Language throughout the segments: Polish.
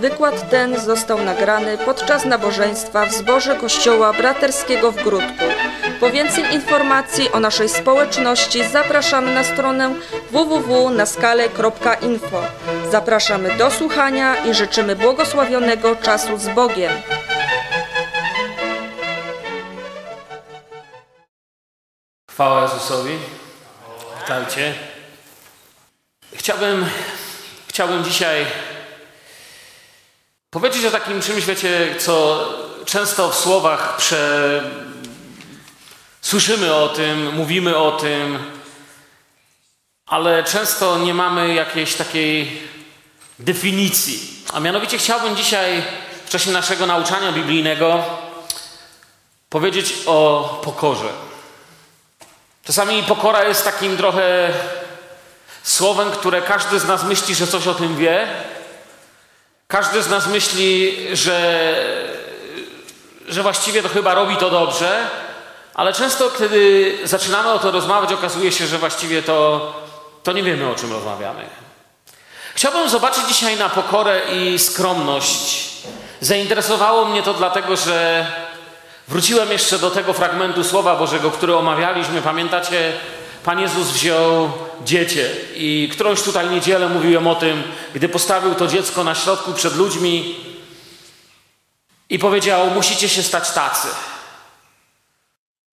wykład ten został nagrany podczas nabożeństwa w zborze Kościoła Braterskiego w Grudku. Po więcej informacji o naszej społeczności zapraszamy na stronę www.naskale.info. Zapraszamy do słuchania i życzymy błogosławionego czasu z Bogiem. Chwała Jezusowi. Witajcie. Chciałbym, chciałbym dzisiaj powiedzieć o takim czymś, wiecie, co często w słowach prze... słyszymy o tym, mówimy o tym, ale często nie mamy jakiejś takiej definicji. A mianowicie chciałbym dzisiaj w czasie naszego nauczania biblijnego powiedzieć o pokorze. Czasami pokora jest takim trochę słowem, które każdy z nas myśli, że coś o tym wie. Każdy z nas myśli, że, że właściwie to chyba robi to dobrze, ale często, kiedy zaczynamy o to rozmawiać, okazuje się, że właściwie to, to nie wiemy, o czym rozmawiamy. Chciałbym zobaczyć dzisiaj na pokorę i skromność. Zainteresowało mnie to dlatego, że Wróciłem jeszcze do tego fragmentu Słowa Bożego, który omawialiśmy. Pamiętacie, Pan Jezus wziął dziecię i którąś tutaj niedzielę mówiłem o tym, gdy postawił to dziecko na środku przed ludźmi i powiedział: Musicie się stać tacy.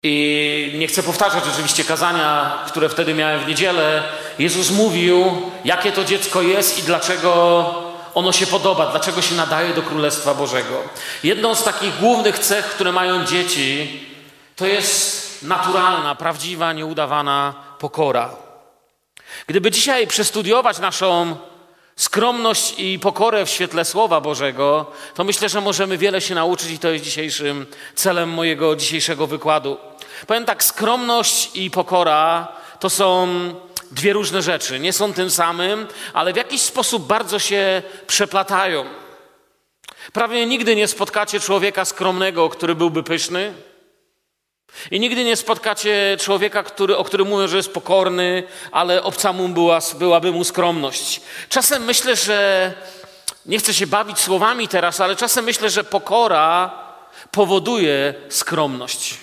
I nie chcę powtarzać oczywiście kazania, które wtedy miałem w niedzielę. Jezus mówił, jakie to dziecko jest i dlaczego ono się podoba, dlaczego się nadaje do Królestwa Bożego. Jedną z takich głównych cech, które mają dzieci, to jest naturalna, prawdziwa, nieudawana pokora. Gdyby dzisiaj przestudiować naszą skromność i pokorę w świetle Słowa Bożego, to myślę, że możemy wiele się nauczyć i to jest dzisiejszym celem mojego dzisiejszego wykładu. Powiem tak, skromność i pokora to są dwie różne rzeczy. Nie są tym samym, ale w jakiś sposób bardzo się przeplatają. Prawie nigdy nie spotkacie człowieka skromnego, który byłby pyszny. I nigdy nie spotkacie człowieka, który, o którym mówią, że jest pokorny, ale obca mu była, byłaby mu skromność. Czasem myślę, że nie chcę się bawić słowami teraz, ale czasem myślę, że pokora powoduje skromność.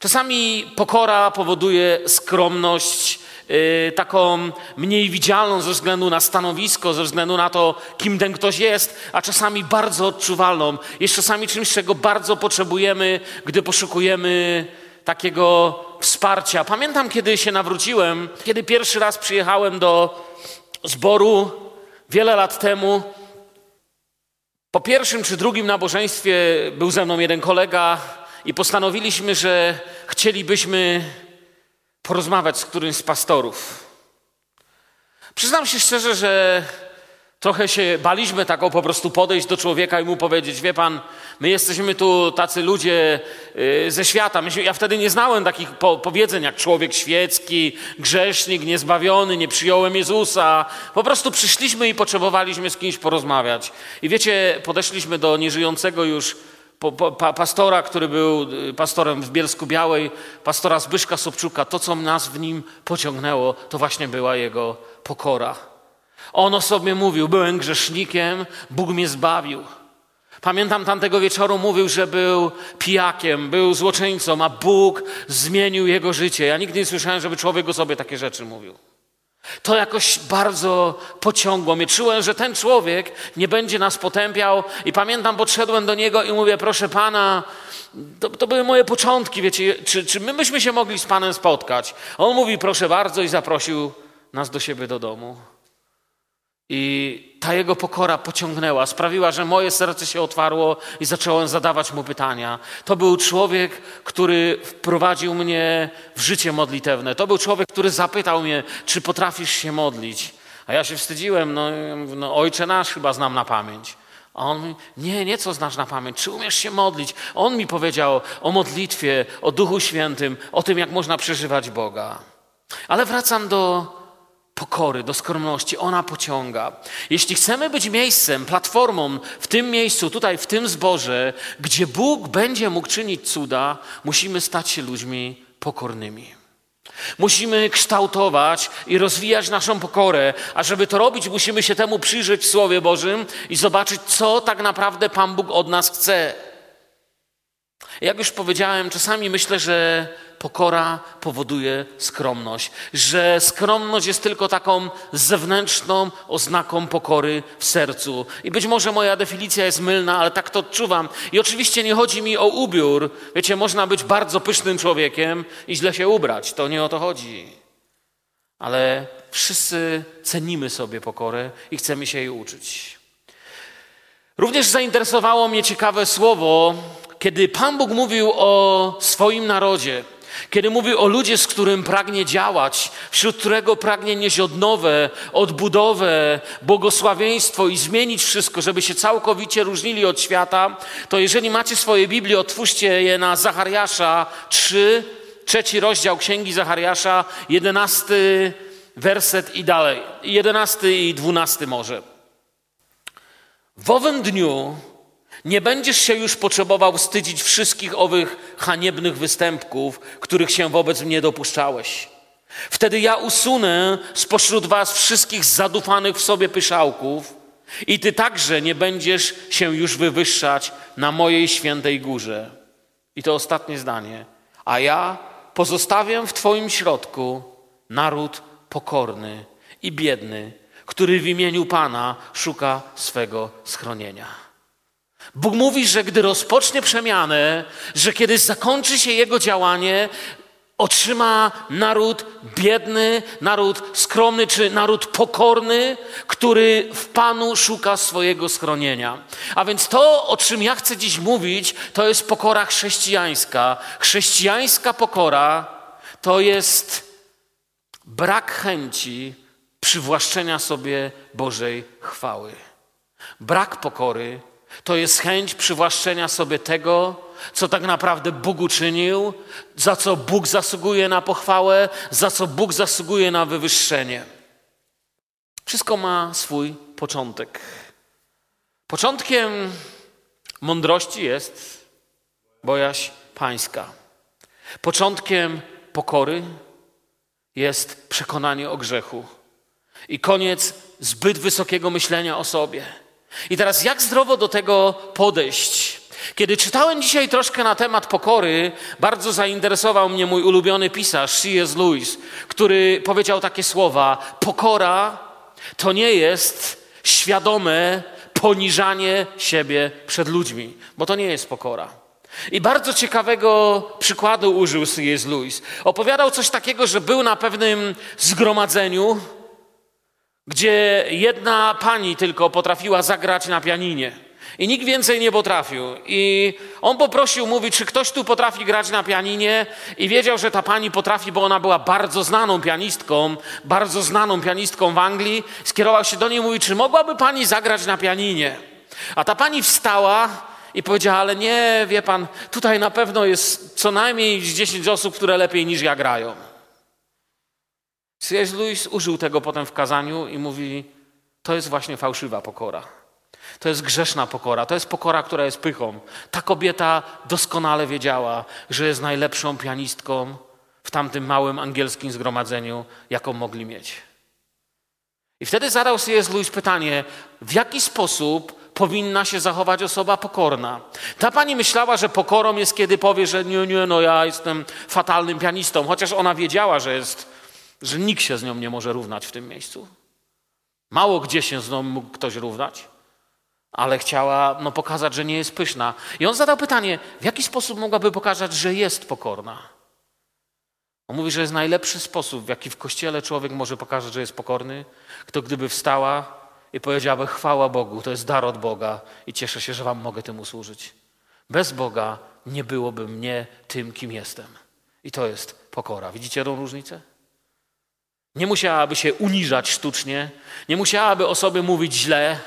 Czasami pokora powoduje skromność, taką mniej widzialną ze względu na stanowisko, ze względu na to, kim ten ktoś jest, a czasami bardzo odczuwalną. Jest czasami czymś, czego bardzo potrzebujemy, gdy poszukujemy takiego wsparcia. Pamiętam, kiedy się nawróciłem, kiedy pierwszy raz przyjechałem do zboru wiele lat temu. Po pierwszym czy drugim nabożeństwie był ze mną jeden kolega, i postanowiliśmy, że chcielibyśmy porozmawiać z którymś z pastorów. Przyznam się szczerze, że trochę się baliśmy tak o po prostu podejść do człowieka i mu powiedzieć, wie pan, my jesteśmy tu tacy ludzie y, ze świata. Ja wtedy nie znałem takich powiedzeń jak człowiek świecki, grzesznik, niezbawiony, nie przyjąłem Jezusa. Po prostu przyszliśmy i potrzebowaliśmy z kimś porozmawiać. I wiecie, podeszliśmy do nieżyjącego już po, pa, pastora, który był y, pastorem w Bielsku Białej, pastora Zbyszka Sobczuka, to co nas w nim pociągnęło, to właśnie była jego pokora. On o sobie mówił, byłem grzesznikiem, Bóg mnie zbawił. Pamiętam tamtego wieczoru mówił, że był pijakiem, był złoczyńcą, a Bóg zmienił jego życie. Ja nigdy nie słyszałem, żeby człowiek o sobie takie rzeczy mówił. To jakoś bardzo pociągło mnie. Czułem, że ten człowiek nie będzie nas potępiał i pamiętam, podszedłem do niego i mówię, proszę Pana, to, to były moje początki, wiecie, czy, czy my byśmy się mogli z Panem spotkać? On mówi, proszę bardzo i zaprosił nas do siebie do domu. I ta jego pokora pociągnęła, sprawiła, że moje serce się otwarło i zacząłem zadawać mu pytania. To był człowiek, który wprowadził mnie w życie modlitewne. To był człowiek, który zapytał mnie, czy potrafisz się modlić. A ja się wstydziłem, no, no ojcze nasz chyba znam na pamięć. A on mówi, nie, nie co znasz na pamięć, czy umiesz się modlić? On mi powiedział o modlitwie, o Duchu Świętym, o tym, jak można przeżywać Boga. Ale wracam do pokory, do skromności. Ona pociąga. Jeśli chcemy być miejscem, platformą w tym miejscu, tutaj w tym zborze, gdzie Bóg będzie mógł czynić cuda, musimy stać się ludźmi pokornymi. Musimy kształtować i rozwijać naszą pokorę, a żeby to robić, musimy się temu przyjrzeć w Słowie Bożym i zobaczyć, co tak naprawdę Pan Bóg od nas chce. Jak już powiedziałem, czasami myślę, że pokora powoduje skromność, że skromność jest tylko taką zewnętrzną oznaką pokory w sercu. I być może moja definicja jest mylna, ale tak to odczuwam. I oczywiście nie chodzi mi o ubiór. Wiecie, można być bardzo pysznym człowiekiem i źle się ubrać. To nie o to chodzi. Ale wszyscy cenimy sobie pokorę i chcemy się jej uczyć. Również zainteresowało mnie ciekawe słowo, kiedy Pan Bóg mówił o swoim narodzie, kiedy mówił o ludzie, z którym pragnie działać, wśród którego pragnie nieść odnowę, odbudowę, błogosławieństwo i zmienić wszystko, żeby się całkowicie różnili od świata, to jeżeli macie swoje Biblię, otwórzcie je na Zachariasza 3, trzeci rozdział Księgi Zachariasza, jedenasty werset i dalej, jedenasty i dwunasty może. W owym dniu nie będziesz się już potrzebował wstydzić wszystkich owych haniebnych występków, których się wobec mnie dopuszczałeś. Wtedy ja usunę spośród was wszystkich zadufanych w sobie pyszałków i ty także nie będziesz się już wywyższać na mojej świętej górze. I to ostatnie zdanie. A ja pozostawię w twoim środku naród pokorny i biedny, który w imieniu Pana szuka swego schronienia. Bóg mówi, że gdy rozpocznie przemianę, że kiedy zakończy się jego działanie, otrzyma naród biedny, naród skromny czy naród pokorny, który w Panu szuka swojego schronienia. A więc to, o czym ja chcę dziś mówić, to jest pokora chrześcijańska. Chrześcijańska pokora to jest brak chęci przywłaszczenia sobie Bożej chwały. Brak pokory to jest chęć przywłaszczenia sobie tego, co tak naprawdę Bóg uczynił, za co Bóg zasługuje na pochwałę, za co Bóg zasługuje na wywyższenie. Wszystko ma swój początek. Początkiem mądrości jest bojaźń pańska. Początkiem pokory jest przekonanie o grzechu. I koniec zbyt wysokiego myślenia o sobie. I teraz jak zdrowo do tego podejść? Kiedy czytałem dzisiaj troszkę na temat pokory, bardzo zainteresował mnie mój ulubiony pisarz C.S. Lewis, który powiedział takie słowa: Pokora to nie jest świadome poniżanie siebie przed ludźmi, bo to nie jest pokora. I bardzo ciekawego przykładu użył C.S. Lewis. Opowiadał coś takiego, że był na pewnym zgromadzeniu, gdzie jedna pani tylko potrafiła zagrać na pianinie. I nikt więcej nie potrafił. I on poprosił, mówi, czy ktoś tu potrafi grać na pianinie? I wiedział, że ta pani potrafi, bo ona była bardzo znaną pianistką, bardzo znaną pianistką w Anglii. Skierował się do niej mówi, czy mogłaby pani zagrać na pianinie? A ta pani wstała i powiedziała, ale nie, wie pan, tutaj na pewno jest co najmniej 10 osób, które lepiej niż ja grają. C.S. Lewis użył tego potem w kazaniu i mówi: To jest właśnie fałszywa pokora. To jest grzeszna pokora, to jest pokora, która jest pychą. Ta kobieta doskonale wiedziała, że jest najlepszą pianistką w tamtym małym angielskim zgromadzeniu, jaką mogli mieć. I wtedy zadał C.S. Lewis pytanie, w jaki sposób powinna się zachować osoba pokorna. Ta pani myślała, że pokorą jest, kiedy powie, że nie, nie, no ja jestem fatalnym pianistą, chociaż ona wiedziała, że jest że nikt się z nią nie może równać w tym miejscu. Mało gdzie się z nią mógł ktoś równać, ale chciała no, pokazać, że nie jest pyszna. I on zadał pytanie, w jaki sposób mogłaby pokazać, że jest pokorna? On mówi, że jest najlepszy sposób, w jaki w kościele człowiek może pokazać, że jest pokorny, kto gdyby wstała i powiedziałaby: Chwała Bogu, to jest dar od Boga i cieszę się, że Wam mogę tym usłużyć. Bez Boga nie byłoby mnie tym, kim jestem. I to jest pokora. Widzicie tę różnicę? Nie musiałaby się uniżać sztucznie, nie musiałaby o sobie mówić źle,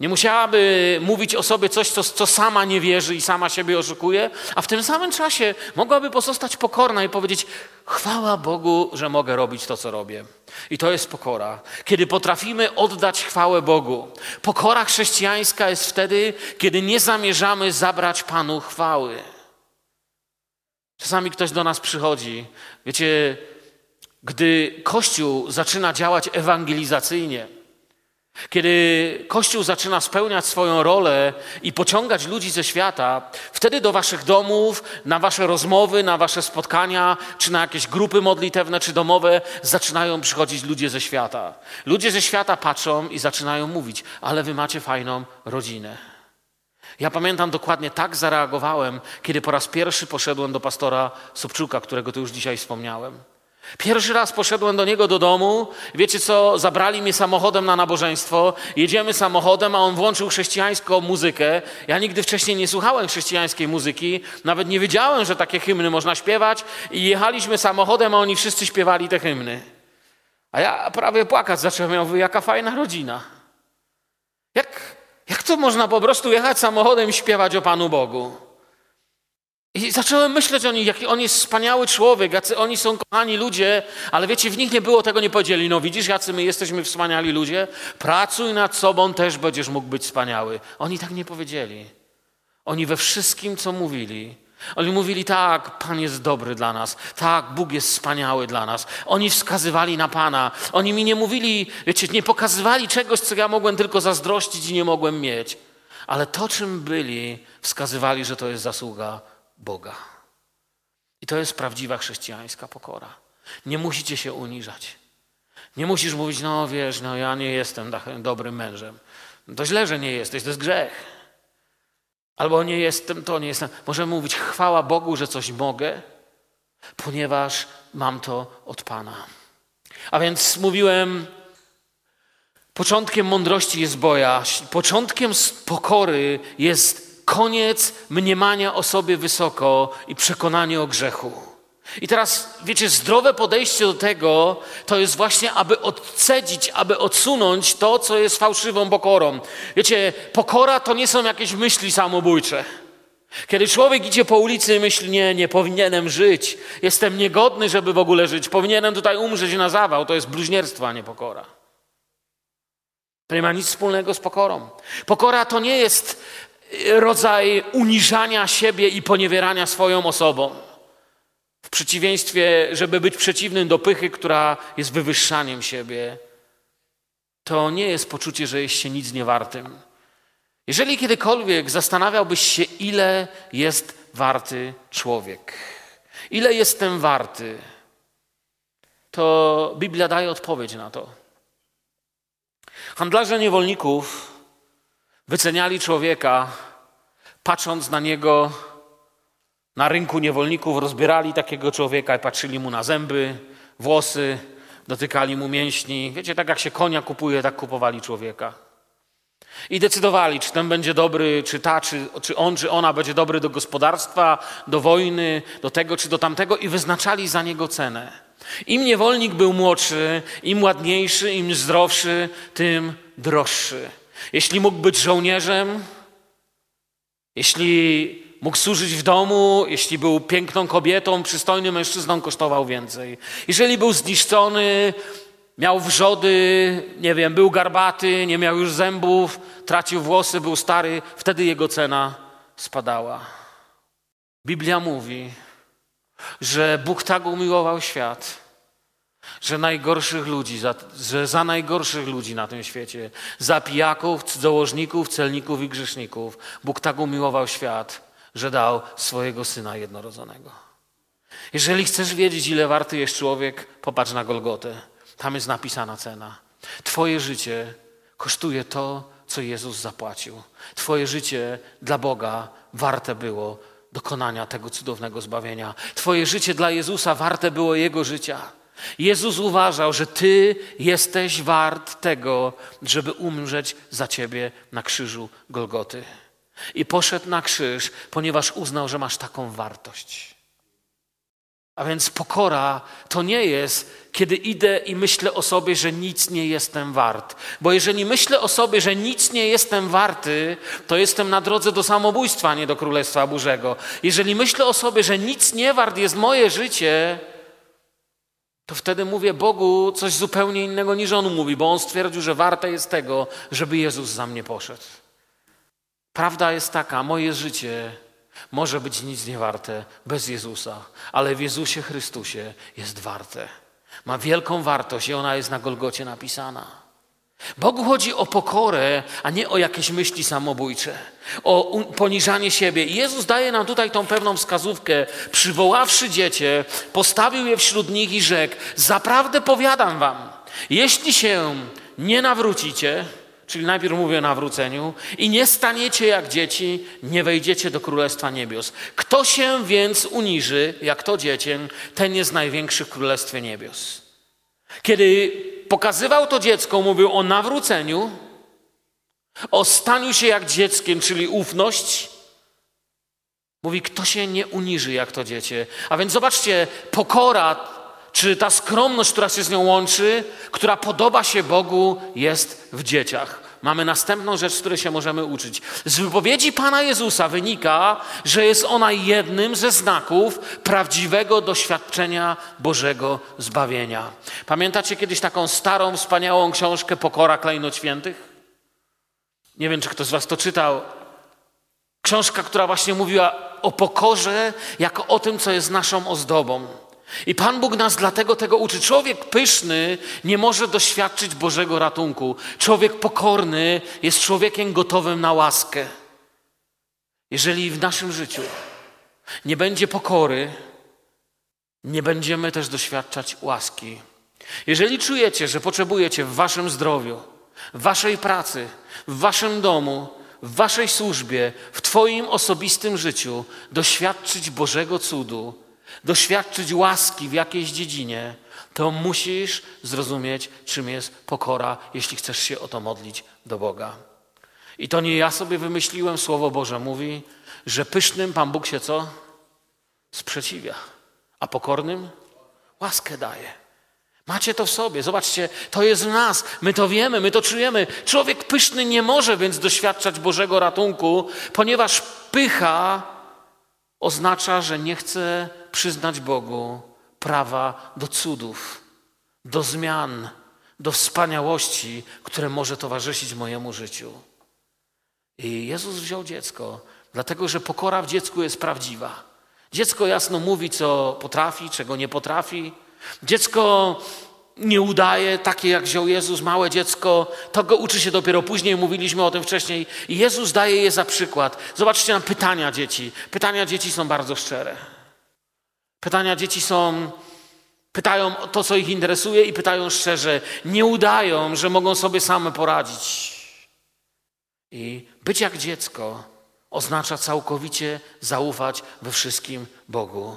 nie musiałaby mówić o sobie coś, co, co, sama nie wierzy i sama siebie oszukuje, a w tym samym czasie mogłaby pozostać pokorna i powiedzieć: Chwała Bogu, że mogę robić to, co robię. I to jest pokora. Kiedy potrafimy oddać chwałę Bogu. Pokora chrześcijańska jest wtedy, kiedy nie zamierzamy zabrać Panu chwały. Czasami ktoś do nas przychodzi. Wiecie, gdy Kościół zaczyna działać ewangelizacyjnie, kiedy Kościół zaczyna spełniać swoją rolę i pociągać ludzi ze świata, wtedy do waszych domów, na wasze rozmowy, na wasze spotkania, czy na jakieś grupy modlitewne, czy domowe, zaczynają przychodzić ludzie ze świata. Ludzie ze świata patrzą i zaczynają mówić, ale wy macie fajną rodzinę. Ja pamiętam dokładnie tak zareagowałem, kiedy po raz pierwszy poszedłem do pastora Sobczuka, którego tu już dzisiaj wspomniałem. Pierwszy raz poszedłem do niego do domu. Wiecie co? Zabrali mnie samochodem na nabożeństwo. Jedziemy samochodem, a on włączył chrześcijańską muzykę. Ja nigdy wcześniej nie słuchałem chrześcijańskiej muzyki. Nawet nie wiedziałem, że takie hymny można śpiewać. I jechaliśmy samochodem, a oni wszyscy śpiewali te hymny. A ja prawie płakać zacząłem. Ja mówię, jaka fajna rodzina. Jak, jak to można po prostu jechać samochodem i śpiewać o Panu Bogu? I zacząłem myśleć o nich, jaki on jest wspaniały człowiek, jacy oni są kochani ludzie, ale wiecie, w nich nie było tego, nie powiedzieli, no widzisz, jacy my jesteśmy wspaniali ludzie, pracuj nad sobą, też będziesz mógł być wspaniały. Oni tak nie powiedzieli. Oni we wszystkim, co mówili, oni mówili, tak, Pan jest dobry dla nas, tak, Bóg jest wspaniały dla nas. Oni wskazywali na Pana. Oni mi nie mówili, wiecie, nie pokazywali czegoś, co ja mogłem tylko zazdrościć i nie mogłem mieć. Ale to, czym byli, wskazywali, że to jest zasługa Boga. I to jest prawdziwa chrześcijańska pokora. Nie musicie się uniżać. Nie musisz mówić, no wiesz, no ja nie jestem dobrym mężem. To źle, że nie jesteś, to jest grzech. Albo nie jestem to, nie jestem. Możemy mówić, chwała Bogu, że coś mogę, ponieważ mam to od Pana. A więc mówiłem, początkiem mądrości jest boja, początkiem pokory jest koniec mniemania o sobie wysoko i przekonanie o grzechu. I teraz, wiecie, zdrowe podejście do tego to jest właśnie, aby odcedzić, aby odsunąć to, co jest fałszywą pokorą. Wiecie, pokora to nie są jakieś myśli samobójcze. Kiedy człowiek idzie po ulicy i myśli, nie, nie powinienem żyć, jestem niegodny, żeby w ogóle żyć, powinienem tutaj umrzeć na zawał, to jest bluźnierstwo, a nie pokora. To nie ma nic wspólnego z pokorą. Pokora to nie jest rodzaj uniżania siebie i poniewierania swoją osobą. W przeciwieństwie, żeby być przeciwnym do pychy, która jest wywyższaniem siebie, to nie jest poczucie, że jest się nic niewartym. Jeżeli kiedykolwiek zastanawiałbyś się, ile jest warty człowiek, ile jestem warty, to Biblia daje odpowiedź na to. Handlarze niewolników Wyceniali człowieka, patrząc na niego na rynku niewolników, rozbierali takiego człowieka i patrzyli mu na zęby, włosy, dotykali mu mięśni. Wiecie, tak jak się konia kupuje, tak kupowali człowieka. I decydowali, czy ten będzie dobry, czy ta, czy, czy on, czy ona będzie dobry do gospodarstwa, do wojny, do tego, czy do tamtego, i wyznaczali za niego cenę. Im niewolnik był młodszy, im ładniejszy, im zdrowszy, tym droższy. Jeśli mógł być żołnierzem, jeśli mógł służyć w domu, jeśli był piękną kobietą, przystojnym mężczyzną, kosztował więcej. Jeżeli był zniszczony, miał wrzody, nie wiem, był garbaty, nie miał już zębów, tracił włosy, był stary, wtedy jego cena spadała. Biblia mówi, że Bóg tak umiłował świat, że najgorszych ludzi, za, że za najgorszych ludzi na tym świecie, za pijaków, cudzołożników, celników i grzeszników, Bóg tak umiłował świat, że dał swojego Syna jednorodzonego. Jeżeli chcesz wiedzieć, ile warty jest człowiek, popatrz na Golgotę. Tam jest napisana cena. Twoje życie kosztuje to, co Jezus zapłacił. Twoje życie dla Boga warte było dokonania tego cudownego zbawienia. Twoje życie dla Jezusa warte było Jego życia. Jezus uważał, że Ty jesteś wart tego, żeby umrzeć za Ciebie na krzyżu Golgoty. I poszedł na krzyż, ponieważ uznał, że masz taką wartość. A więc pokora to nie jest, kiedy idę i myślę o sobie, że nic nie jestem wart. Bo jeżeli myślę o sobie, że nic nie jestem warty, to jestem na drodze do samobójstwa, nie do Królestwa Bożego. Jeżeli myślę o sobie, że nic nie wart jest moje życie, to wtedy mówię Bogu coś zupełnie innego niż On mówi, bo On stwierdził, że warte jest tego, żeby Jezus za mnie poszedł. Prawda jest taka, moje życie może być nic nie warte bez Jezusa, ale w Jezusie Chrystusie jest warte. Ma wielką wartość i ona jest na Golgocie napisana. Bogu chodzi o pokorę, a nie o jakieś myśli samobójcze, o poniżanie siebie. I Jezus daje nam tutaj tą pewną wskazówkę. Przywoławszy dziecię, postawił je wśród nich i rzekł: Zaprawdę powiadam wam, jeśli się nie nawrócicie, czyli najpierw mówię o nawróceniu, i nie staniecie jak dzieci, nie wejdziecie do Królestwa Niebios. Kto się więc uniży, jak to dziecię, ten jest największy w Królestwie Niebios. Kiedy pokazywał to dziecko, mówił o nawróceniu, o staniu się jak dzieckiem, czyli ufność. Mówi, kto się nie uniży jak to dziecię. A więc zobaczcie, pokora, czy ta skromność, która się z nią łączy, która podoba się Bogu, jest w dzieciach. Mamy następną rzecz, z której się możemy uczyć. Z wypowiedzi Pana Jezusa wynika, że jest ona jednym ze znaków prawdziwego doświadczenia Bożego zbawienia. Pamiętacie kiedyś taką starą, wspaniałą książkę Pokora Klejnot Świętych? Nie wiem, czy ktoś z Was to czytał. Książka, która właśnie mówiła o pokorze jako o tym, co jest naszą ozdobą. I Pan Bóg nas dlatego tego uczy. Człowiek pyszny nie może doświadczyć Bożego ratunku. Człowiek pokorny jest człowiekiem gotowym na łaskę. Jeżeli w naszym życiu nie będzie pokory, nie będziemy też doświadczać łaski. Jeżeli czujecie, że potrzebujecie w waszym zdrowiu, w waszej pracy, w waszym domu, w waszej służbie, w Twoim osobistym życiu doświadczyć Bożego cudu, doświadczyć łaski w jakiejś dziedzinie, to musisz zrozumieć, czym jest pokora, jeśli chcesz się o to modlić do Boga. I to nie ja sobie wymyśliłem, Słowo Boże mówi, że pysznym Pan Bóg się co? Sprzeciwia, a pokornym łaskę daje. Macie to w sobie, zobaczcie, to jest w nas, my to wiemy, my to czujemy. Człowiek pyszny nie może więc doświadczać Bożego ratunku, ponieważ pycha oznacza, że nie chce przyznać Bogu prawa do cudów, do zmian, do wspaniałości, które może towarzyszyć mojemu życiu. I Jezus wziął dziecko, dlatego że pokora w dziecku jest prawdziwa. Dziecko jasno mówi, co potrafi, czego nie potrafi. Dziecko nie udaje, takie jak wziął Jezus, małe dziecko, to go uczy się dopiero później, mówiliśmy o tym wcześniej. I Jezus daje je za przykład. Zobaczcie na pytania dzieci. Pytania dzieci są bardzo szczere. Pytania dzieci są, pytają to, co ich interesuje i pytają szczerze. Nie udają, że mogą sobie same poradzić. I być jak dziecko oznacza całkowicie zaufać we wszystkim Bogu.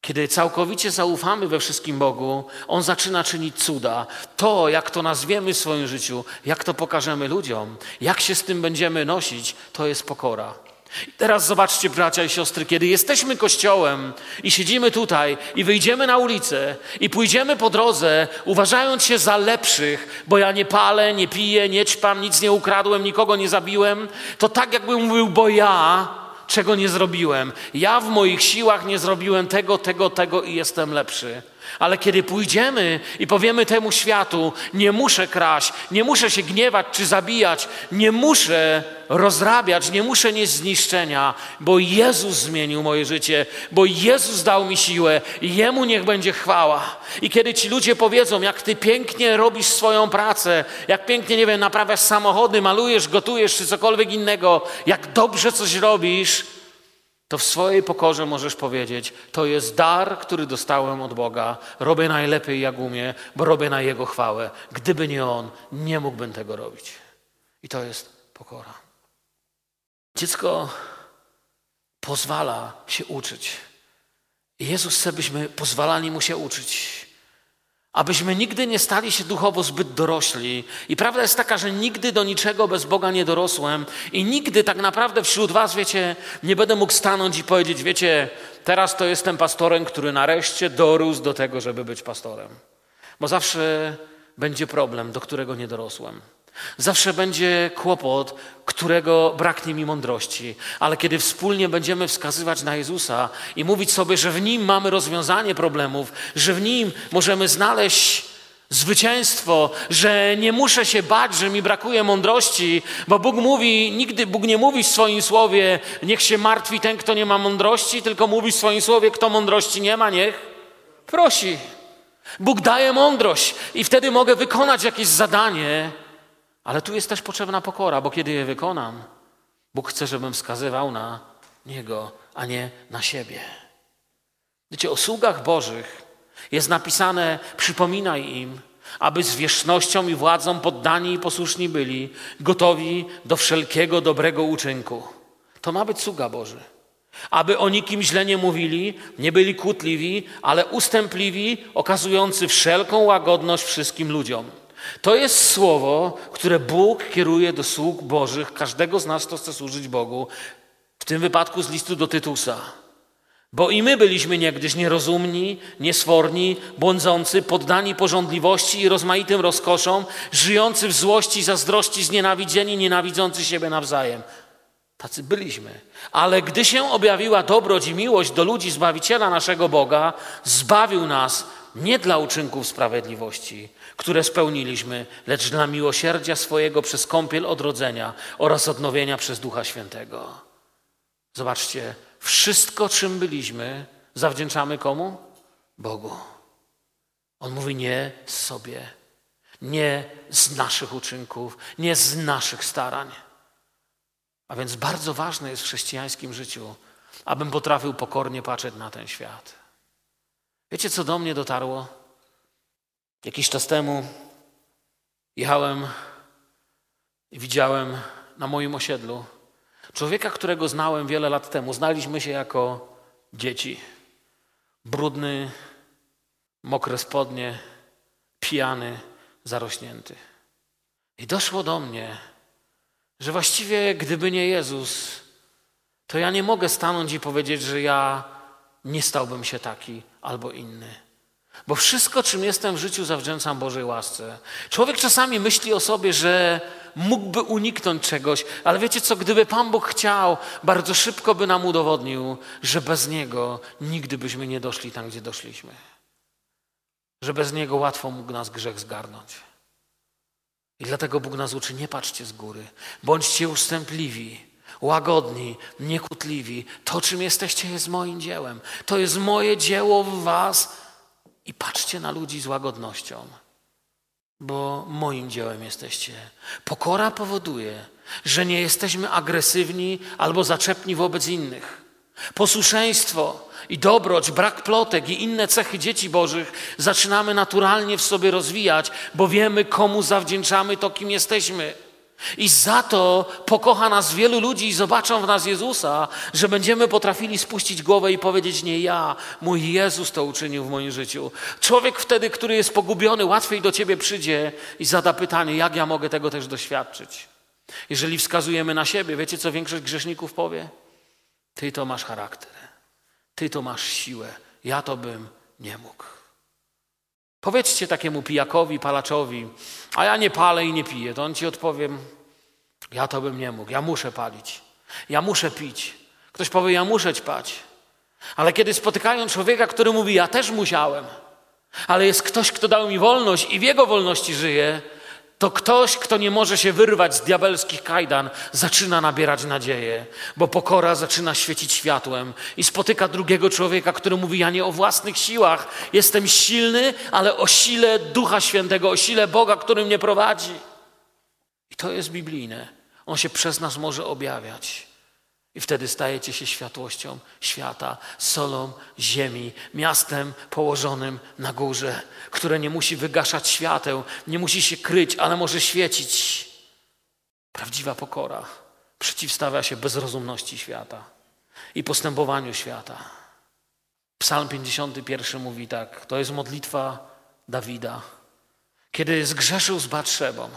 Kiedy całkowicie zaufamy we wszystkim Bogu, On zaczyna czynić cuda. To, jak to nazwiemy w swoim życiu, jak to pokażemy ludziom, jak się z tym będziemy nosić, to jest pokora. I teraz zobaczcie, bracia i siostry, kiedy jesteśmy kościołem i siedzimy tutaj i wyjdziemy na ulicę i pójdziemy po drodze, uważając się za lepszych, bo ja nie palę, nie piję, nie ćpam, nic nie ukradłem, nikogo nie zabiłem, to tak jakbym mówił, bo ja czego nie zrobiłem. Ja w moich siłach nie zrobiłem tego, tego, tego i jestem lepszy. Ale kiedy pójdziemy i powiemy temu światu, nie muszę kraść, nie muszę się gniewać czy zabijać, nie muszę rozrabiać, nie muszę nieść zniszczenia, bo Jezus zmienił moje życie, bo Jezus dał mi siłę Jemu niech będzie chwała. I kiedy ci ludzie powiedzą, jak ty pięknie robisz swoją pracę, jak pięknie, nie wiem, naprawiasz samochody, malujesz, gotujesz czy cokolwiek innego, jak dobrze coś robisz, to w swojej pokorze możesz powiedzieć: To jest dar, który dostałem od Boga. Robię najlepiej, jak umiem, bo robię na Jego chwałę. Gdyby nie On, nie mógłbym tego robić. I to jest pokora. Dziecko pozwala się uczyć. Jezus chce, byśmy pozwalali mu się uczyć. Abyśmy nigdy nie stali się duchowo zbyt dorośli. I prawda jest taka, że nigdy do niczego bez Boga nie dorosłem i nigdy tak naprawdę wśród Was, wiecie, nie będę mógł stanąć i powiedzieć, wiecie, teraz to jestem pastorem, który nareszcie dorósł do tego, żeby być pastorem. Bo zawsze będzie problem, do którego nie dorosłem. Zawsze będzie kłopot, którego braknie mi mądrości, ale kiedy wspólnie będziemy wskazywać na Jezusa i mówić sobie, że w Nim mamy rozwiązanie problemów, że w Nim możemy znaleźć Zwycięstwo, że nie muszę się bać, że mi brakuje mądrości, bo Bóg mówi, nigdy Bóg nie mówi w swoim słowie, niech się martwi ten, kto nie ma mądrości, tylko mówi w swoim słowie, kto mądrości nie ma, niech prosi. Bóg daje mądrość i wtedy mogę wykonać jakieś zadanie, ale tu jest też potrzebna pokora, bo kiedy je wykonam, Bóg chce, żebym wskazywał na Niego, a nie na siebie. Wiecie, o sługach Bożych jest napisane: przypominaj im, aby z wierzchnością i władzą poddani i posłuszni byli, gotowi do wszelkiego dobrego uczynku. To ma być sługa Boży. Aby o nikim źle nie mówili, nie byli kłótliwi, ale ustępliwi, okazujący wszelką łagodność wszystkim ludziom. To jest słowo, które Bóg kieruje do sług Bożych, każdego z nas, kto chce służyć Bogu, w tym wypadku z listu do Tytusa. Bo i my byliśmy niegdyś nierozumni, niesforni, błądzący, poddani porządliwości i rozmaitym rozkoszom, żyjący w złości, zazdrości, znienawidzeni, nienawidzący siebie nawzajem. Tacy byliśmy. Ale gdy się objawiła dobroć i miłość do ludzi Zbawiciela naszego Boga, zbawił nas nie dla uczynków sprawiedliwości, które spełniliśmy, lecz dla miłosierdzia swojego przez kąpiel odrodzenia oraz odnowienia przez Ducha Świętego. Zobaczcie, wszystko, czym byliśmy, zawdzięczamy komu? Bogu. On mówi nie sobie, nie z naszych uczynków, nie z naszych starań. A więc bardzo ważne jest w chrześcijańskim życiu, abym potrafił pokornie patrzeć na ten świat. Wiecie, co do mnie dotarło? Jakiś czas temu jechałem i widziałem na moim osiedlu człowieka, którego znałem wiele lat temu. Znaliśmy się jako dzieci. Brudny, mokre spodnie, pijany, zarośnięty. I doszło do mnie, że właściwie gdyby nie Jezus, to ja nie mogę stanąć i powiedzieć, że ja nie stałbym się taki albo inny. Bo wszystko, czym jestem w życiu, zawdzięczam Bożej łasce. Człowiek czasami myśli o sobie, że mógłby uniknąć czegoś, ale wiecie co, gdyby Pan Bóg chciał, bardzo szybko by nam udowodnił, że bez Niego nigdy byśmy nie doszli tam, gdzie doszliśmy. Że bez Niego łatwo mógł nas grzech zgarnąć. I dlatego Bóg nas uczy, nie patrzcie z góry, bądźcie ustępliwi, łagodni, niekutliwi. To, czym jesteście, jest moim dziełem. To jest moje dzieło w was i patrzcie na ludzi z łagodnością, bo moim dziełem jesteście. Pokora powoduje, że nie jesteśmy agresywni albo zaczepni wobec innych. Posłuszeństwo i dobroć, brak plotek i inne cechy dzieci Bożych zaczynamy naturalnie w sobie rozwijać, bo wiemy, komu zawdzięczamy to, kim jesteśmy. I za to pokocha nas wielu ludzi i zobaczą w nas Jezusa, że będziemy potrafili spuścić głowę i powiedzieć: Nie ja, mój Jezus to uczynił w moim życiu. Człowiek wtedy, który jest pogubiony, łatwiej do ciebie przyjdzie i zada pytanie: Jak ja mogę tego też doświadczyć? Jeżeli wskazujemy na siebie, wiecie co większość grzeszników powie? Ty to masz charakter. Ty to masz siłę, ja to bym nie mógł. Powiedzcie takiemu pijakowi, palaczowi, a ja nie palę i nie piję, to on ci odpowie, ja to bym nie mógł, ja muszę palić, ja muszę pić. Ktoś powie, ja muszę ćpać. Ale kiedy spotykają człowieka, który mówi, ja też musiałem, ale jest ktoś, kto dał mi wolność i w jego wolności żyje, to ktoś, kto nie może się wyrwać z diabelskich kajdan, zaczyna nabierać nadzieję, bo pokora zaczyna świecić światłem i spotyka drugiego człowieka, który mówi: Ja nie o własnych siłach, jestem silny, ale o sile Ducha Świętego, o sile Boga, który mnie prowadzi. I to jest biblijne. On się przez nas może objawiać. I wtedy stajecie się światłością świata, solą ziemi, miastem położonym na górze, które nie musi wygaszać świateł, nie musi się kryć, ale może świecić. Prawdziwa pokora przeciwstawia się bezrozumności świata i postępowaniu świata. Psalm 51 mówi tak: to jest modlitwa Dawida, kiedy zgrzeszył z Batrzebą.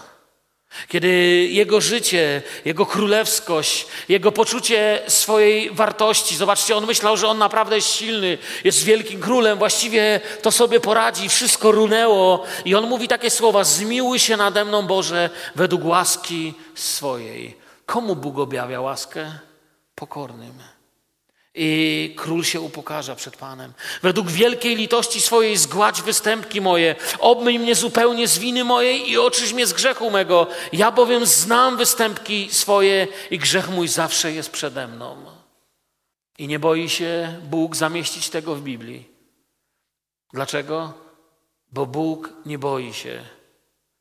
Kiedy jego życie, jego królewskość, jego poczucie swojej wartości, zobaczcie, on myślał, że on naprawdę jest silny, jest wielkim królem, właściwie to sobie poradzi, wszystko runęło. I on mówi takie słowa: Zmiłuj się nade mną, Boże, według łaski swojej. Komu Bóg objawia łaskę? Pokornym. I król się upokarza przed Panem. Według wielkiej litości swojej zgładź występki moje, obmyj mnie zupełnie z winy mojej i oczyś mnie z grzechu mego. Ja bowiem znam występki swoje i grzech mój zawsze jest przede mną. I nie boi się Bóg zamieścić tego w Biblii. Dlaczego? Bo Bóg nie boi się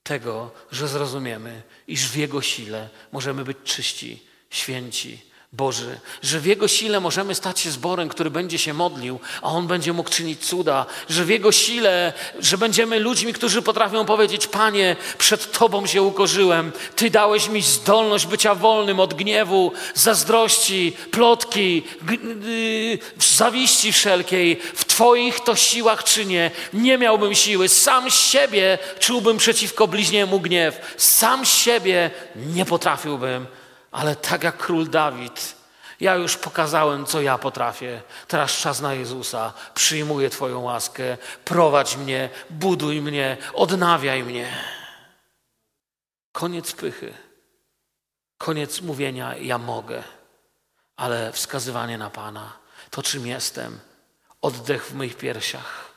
tego, że zrozumiemy, iż w Jego sile możemy być czyści, święci, Boży, że w Jego sile możemy stać się zborem, który będzie się modlił, a On będzie mógł czynić cuda, że w Jego sile, że będziemy ludźmi, którzy potrafią powiedzieć: Panie, przed Tobą się ukorzyłem, Ty dałeś mi zdolność bycia wolnym od gniewu, zazdrości, plotki, yy, zawiści wszelkiej. W Twoich to siłach czynię, nie miałbym siły, sam siebie czułbym przeciwko bliźniemu gniew, sam siebie nie potrafiłbym ale tak jak król Dawid, ja już pokazałem, co ja potrafię. Teraz czas na Jezusa. Przyjmuję Twoją łaskę. Prowadź mnie, buduj mnie, odnawiaj mnie. Koniec pychy. Koniec mówienia, ja mogę, ale wskazywanie na Pana, to czym jestem, oddech w moich piersiach.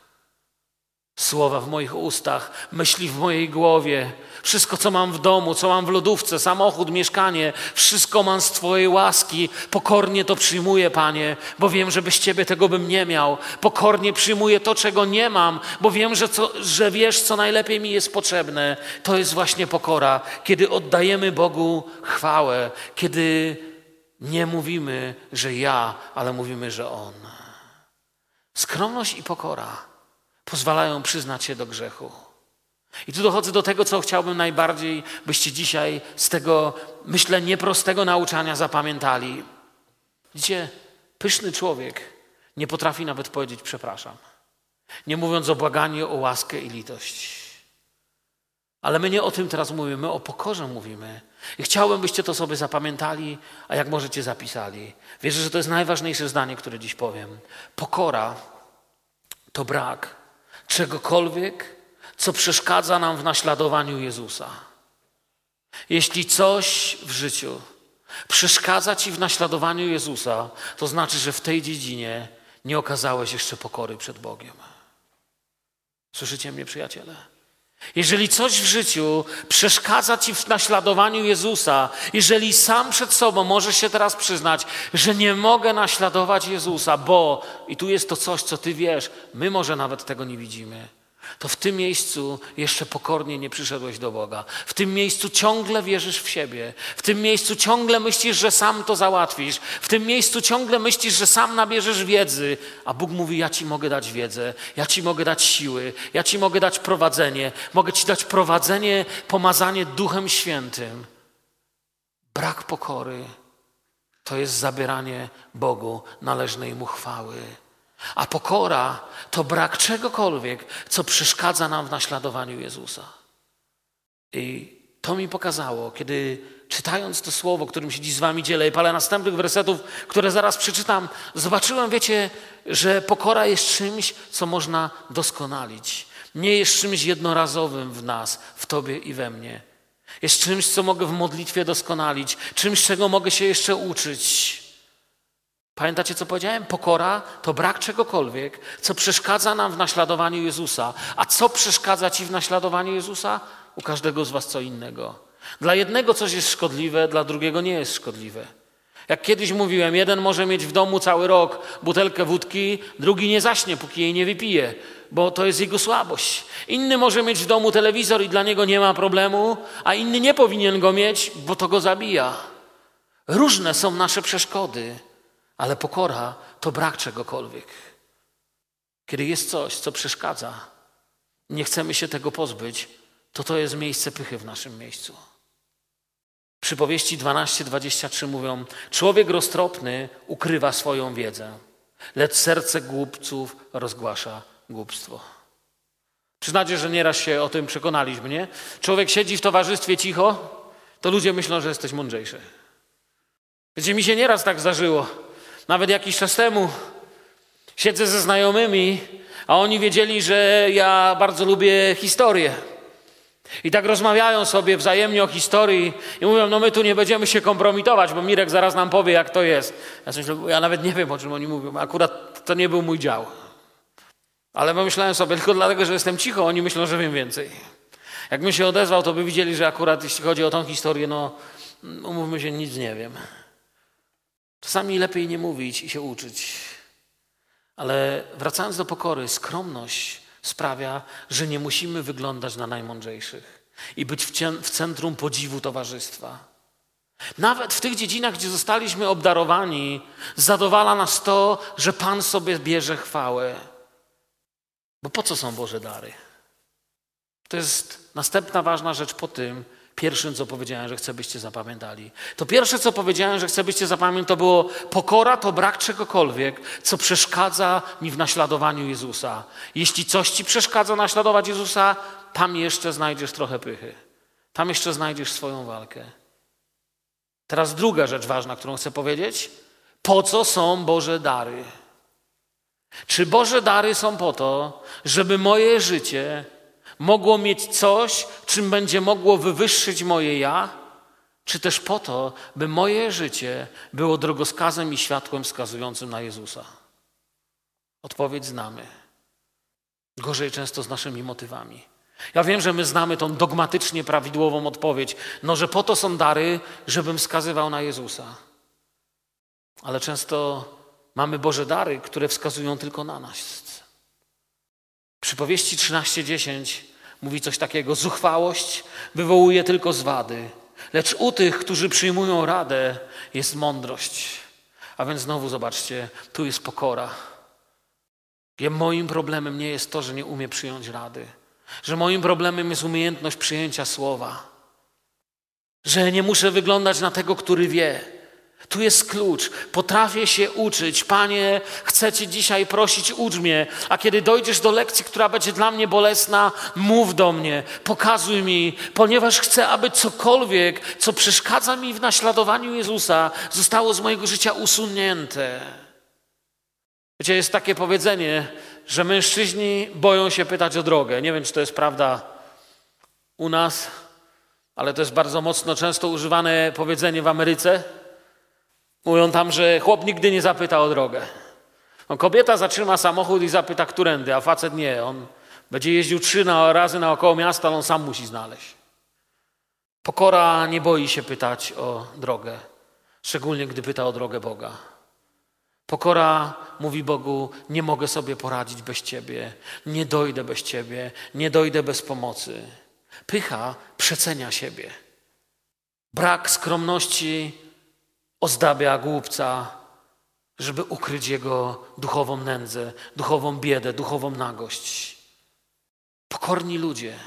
Słowa w moich ustach, myśli w mojej głowie, wszystko, co mam w domu, co mam w lodówce, samochód, mieszkanie, wszystko mam z Twojej łaski. Pokornie to przyjmuję, Panie, bo wiem, że bez Ciebie tego bym nie miał. Pokornie przyjmuję to, czego nie mam, bo wiem, że, co, że wiesz, co najlepiej mi jest potrzebne. To jest właśnie pokora, kiedy oddajemy Bogu chwałę, kiedy nie mówimy, że ja, ale mówimy, że On. Skromność i pokora pozwalają przyznać się do grzechu. I tu dochodzę do tego, co chciałbym najbardziej, byście dzisiaj z tego, myślę, nieprostego nauczania zapamiętali. Widzicie, pyszny człowiek nie potrafi nawet powiedzieć przepraszam, nie mówiąc o błaganiu o łaskę i litość. Ale my nie o tym teraz mówimy, my o pokorze mówimy. I chciałbym, byście to sobie zapamiętali, a jak możecie zapisali. Wierzę, że to jest najważniejsze zdanie, które dziś powiem. Pokora to brak czegokolwiek, co przeszkadza nam w naśladowaniu Jezusa. Jeśli coś w życiu przeszkadza ci w naśladowaniu Jezusa, to znaczy, że w tej dziedzinie nie okazałeś jeszcze pokory przed Bogiem. Słyszycie mnie, przyjaciele? Jeżeli coś w życiu przeszkadza ci w naśladowaniu Jezusa, jeżeli sam przed sobą możesz się teraz przyznać, że nie mogę naśladować Jezusa, bo i tu jest to coś, co ty wiesz, my może nawet tego nie widzimy to w tym miejscu jeszcze pokornie nie przyszedłeś do Boga. W tym miejscu ciągle wierzysz w siebie. W tym miejscu ciągle myślisz, że sam to załatwisz. W tym miejscu ciągle myślisz, że sam nabierzesz wiedzy. A Bóg mówi: Ja ci mogę dać wiedzę, ja ci mogę dać siły, ja ci mogę dać prowadzenie. Mogę ci dać prowadzenie, pomazanie Duchem Świętym. Brak pokory to jest zabieranie Bogu należnej mu chwały. A pokora to brak czegokolwiek, co przeszkadza nam w naśladowaniu Jezusa. I to mi pokazało, kiedy czytając to słowo, którym się dziś z wami dzielę i parę następnych wersetów, które zaraz przeczytam, zobaczyłem, wiecie, że pokora jest czymś, co można doskonalić. Nie jest czymś jednorazowym w nas, w tobie i we mnie. Jest czymś, co mogę w modlitwie doskonalić, czymś, czego mogę się jeszcze uczyć. Pamiętacie, co powiedziałem? Pokora to brak czegokolwiek, co przeszkadza nam w naśladowaniu Jezusa. A co przeszkadza ci w naśladowaniu Jezusa? U każdego z was co innego. Dla jednego coś jest szkodliwe, dla drugiego nie jest szkodliwe. Jak kiedyś mówiłem, jeden może mieć w domu cały rok butelkę wódki, drugi nie zaśnie, póki jej nie wypije, bo to jest jego słabość. Inny może mieć w domu telewizor i dla niego nie ma problemu, a inny nie powinien go mieć, bo to go zabija. Różne są nasze przeszkody. Ale pokora to brak czegokolwiek. Kiedy jest coś, co przeszkadza, nie chcemy się tego pozbyć, to to jest miejsce pychy w naszym miejscu. Przypowieści 12-23 mówią: Człowiek roztropny ukrywa swoją wiedzę, lecz serce głupców rozgłasza głupstwo. Przyznacie, że nieraz się o tym przekonaliśmy, nie? Człowiek siedzi w towarzystwie cicho, to ludzie myślą, że jesteś mądrzejszy. Wiecie, mi się nieraz tak zdarzyło. Nawet jakiś czas temu siedzę ze znajomymi, a oni wiedzieli, że ja bardzo lubię historię. I tak rozmawiają sobie wzajemnie o historii i mówią, no my tu nie będziemy się kompromitować, bo Mirek zaraz nam powie, jak to jest. Ja, myślę, ja nawet nie wiem, o czym oni mówią. Akurat to nie był mój dział. Ale pomyślałem sobie, tylko dlatego, że jestem cicho, oni myślą, że wiem więcej. Jakbym się odezwał, to by widzieli, że akurat jeśli chodzi o tą historię, no umówmy się, nic nie wiem. Czasami lepiej nie mówić i się uczyć. Ale wracając do pokory, skromność sprawia, że nie musimy wyglądać na najmądrzejszych i być w centrum podziwu towarzystwa. Nawet w tych dziedzinach, gdzie zostaliśmy obdarowani, zadowala nas to, że Pan sobie bierze chwałę. Bo po co są Boże dary? To jest następna ważna rzecz po tym, pierwszym, co powiedziałem, że chcę, byście zapamiętali. To pierwsze, co powiedziałem, że chcę, byście zapamiętali, to było pokora to brak czegokolwiek, co przeszkadza mi w naśladowaniu Jezusa. Jeśli coś ci przeszkadza naśladować Jezusa, tam jeszcze znajdziesz trochę pychy. Tam jeszcze znajdziesz swoją walkę. Teraz druga rzecz ważna, którą chcę powiedzieć. Po co są Boże dary? Czy Boże dary są po to, żeby moje życie mogło mieć coś, czym będzie mogło wywyższyć moje ja, czy też po to, by moje życie było drogowskazem i światłem wskazującym na Jezusa? Odpowiedź znamy. Gorzej często z naszymi motywami. Ja wiem, że my znamy tą dogmatycznie prawidłową odpowiedź, no że po to są dary, żebym wskazywał na Jezusa. Ale często mamy Boże dary, które wskazują tylko na nas. Przypowieści 13:10 mówi coś takiego: zuchwałość wywołuje tylko zwady, lecz u tych, którzy przyjmują radę, jest mądrość. A więc znowu zobaczcie, tu jest pokora. Moim problemem nie jest to, że nie umie przyjąć rady, że moim problemem jest umiejętność przyjęcia słowa, że nie muszę wyglądać na tego, który wie, tu jest klucz. Potrafię się uczyć. Panie, chcę Cię dzisiaj prosić, ucz mnie. A kiedy dojdziesz do lekcji, która będzie dla mnie bolesna, mów do mnie, pokazuj mi, ponieważ chcę, aby cokolwiek, co przeszkadza mi w naśladowaniu Jezusa, zostało z mojego życia usunięte. Wiecie, jest takie powiedzenie, że mężczyźni boją się pytać o drogę. Nie wiem, czy to jest prawda u nas, ale to jest bardzo mocno często używane powiedzenie w Ameryce. Mówią tam, że chłop nigdy nie zapyta o drogę. No, kobieta zatrzyma samochód i zapyta, którędy, a facet nie. On będzie jeździł trzy razy naokoło miasta, ale on sam musi znaleźć. Pokora nie boi się pytać o drogę, szczególnie gdy pyta o drogę Boga. Pokora mówi Bogu: Nie mogę sobie poradzić bez Ciebie, nie dojdę bez Ciebie, nie dojdę bez pomocy. Pycha przecenia siebie. Brak skromności ozdabia głupca, żeby ukryć jego duchową nędzę, duchową biedę, duchową nagość. Pokorni ludzie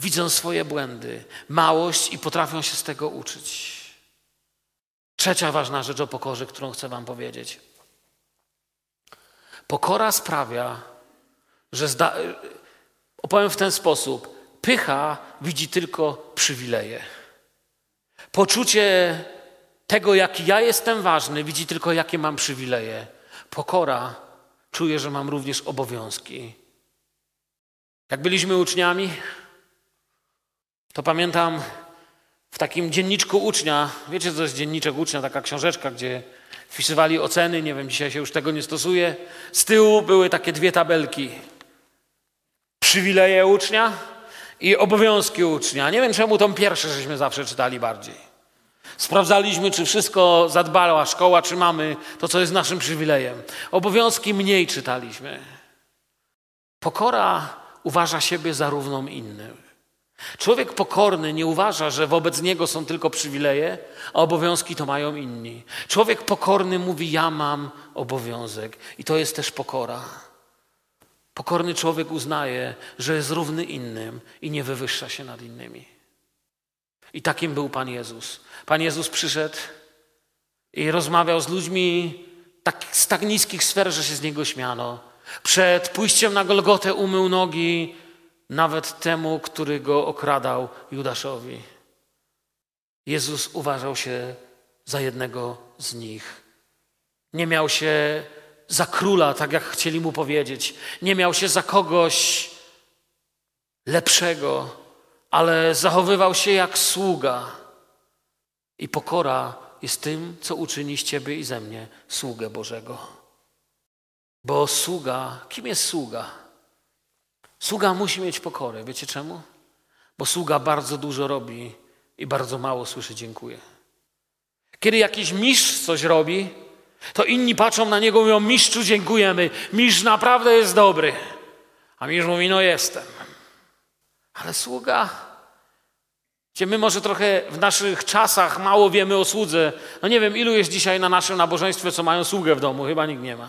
widzą swoje błędy, małość i potrafią się z tego uczyć. Trzecia ważna rzecz o pokorze, którą chcę Wam powiedzieć. Pokora sprawia, że zda... opowiem w ten sposób. Pycha widzi tylko przywileje. Poczucie tego, jaki ja jestem ważny, widzi tylko, jakie mam przywileje. Pokora czuje, że mam również obowiązki. Jak byliśmy uczniami, to pamiętam w takim dzienniczku ucznia, wiecie co jest dzienniczek ucznia, taka książeczka, gdzie wpisywali oceny, nie wiem, dzisiaj się już tego nie stosuje. Z tyłu były takie dwie tabelki. Przywileje ucznia i obowiązki ucznia. Nie wiem, czemu tą pierwsze żeśmy zawsze czytali bardziej. Sprawdzaliśmy, czy wszystko zadbała szkoła, czy mamy to, co jest naszym przywilejem. Obowiązki mniej czytaliśmy. Pokora uważa siebie za równą innym. Człowiek pokorny nie uważa, że wobec niego są tylko przywileje, a obowiązki to mają inni. Człowiek pokorny mówi: Ja mam obowiązek, i to jest też pokora. Pokorny człowiek uznaje, że jest równy innym i nie wywyższa się nad innymi. I takim był Pan Jezus. Pan Jezus przyszedł i rozmawiał z ludźmi tak, z tak niskich sfer, że się z niego śmiano. Przed pójściem na Golgotę umył nogi nawet temu, który go okradał, Judaszowi. Jezus uważał się za jednego z nich. Nie miał się za króla, tak jak chcieli mu powiedzieć. Nie miał się za kogoś lepszego, ale zachowywał się jak sługa. I pokora jest tym, co uczyni z ciebie i ze mnie sługę Bożego. Bo sługa, kim jest sługa? Sługa musi mieć pokorę. Wiecie czemu? Bo sługa bardzo dużo robi i bardzo mało słyszy dziękuję. Kiedy jakiś mistrz coś robi, to inni patrzą na niego i mówią: Mistrzu, dziękujemy. Mistrz naprawdę jest dobry. A mistrz mówi: No jestem. Ale sługa. Gdzie my może trochę w naszych czasach mało wiemy o słudze. No nie wiem, ilu jest dzisiaj na naszym nabożeństwie, co mają sługę w domu. Chyba nikt nie ma.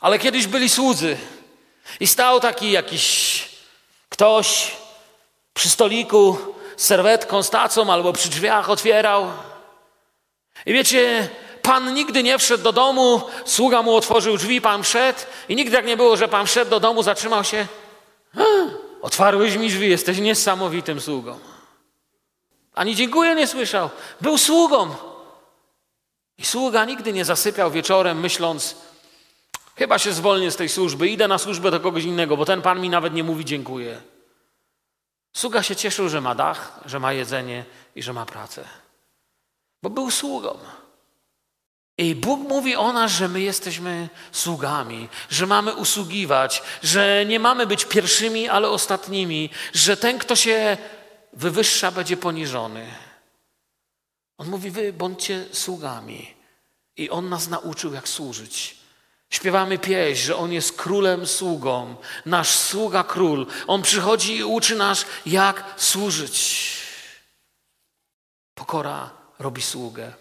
Ale kiedyś byli słudzy. I stał taki jakiś ktoś przy stoliku z serwetką, z tacą albo przy drzwiach otwierał. I wiecie, pan nigdy nie wszedł do domu, sługa mu otworzył drzwi, pan wszedł i nigdy jak nie było, że pan wszedł do domu, zatrzymał się. "A, Otwarłeś mi drzwi, jesteś niesamowitym sługą. Ani dziękuję nie słyszał. Był sługą. I sługa nigdy nie zasypiał wieczorem, myśląc, chyba się zwolnię z tej służby, idę na służbę do kogoś innego, bo ten pan mi nawet nie mówi dziękuję. Sługa się cieszył, że ma dach, że ma jedzenie i że ma pracę. Bo był sługą. I Bóg mówi o nas, że my jesteśmy sługami, że mamy usługiwać, że nie mamy być pierwszymi, ale ostatnimi, że ten, kto się wywyższa, będzie poniżony. On mówi, wy bądźcie sługami. I On nas nauczył, jak służyć. Śpiewamy pieśń, że On jest królem sługą, nasz sługa król. On przychodzi i uczy nas, jak służyć. Pokora robi sługę.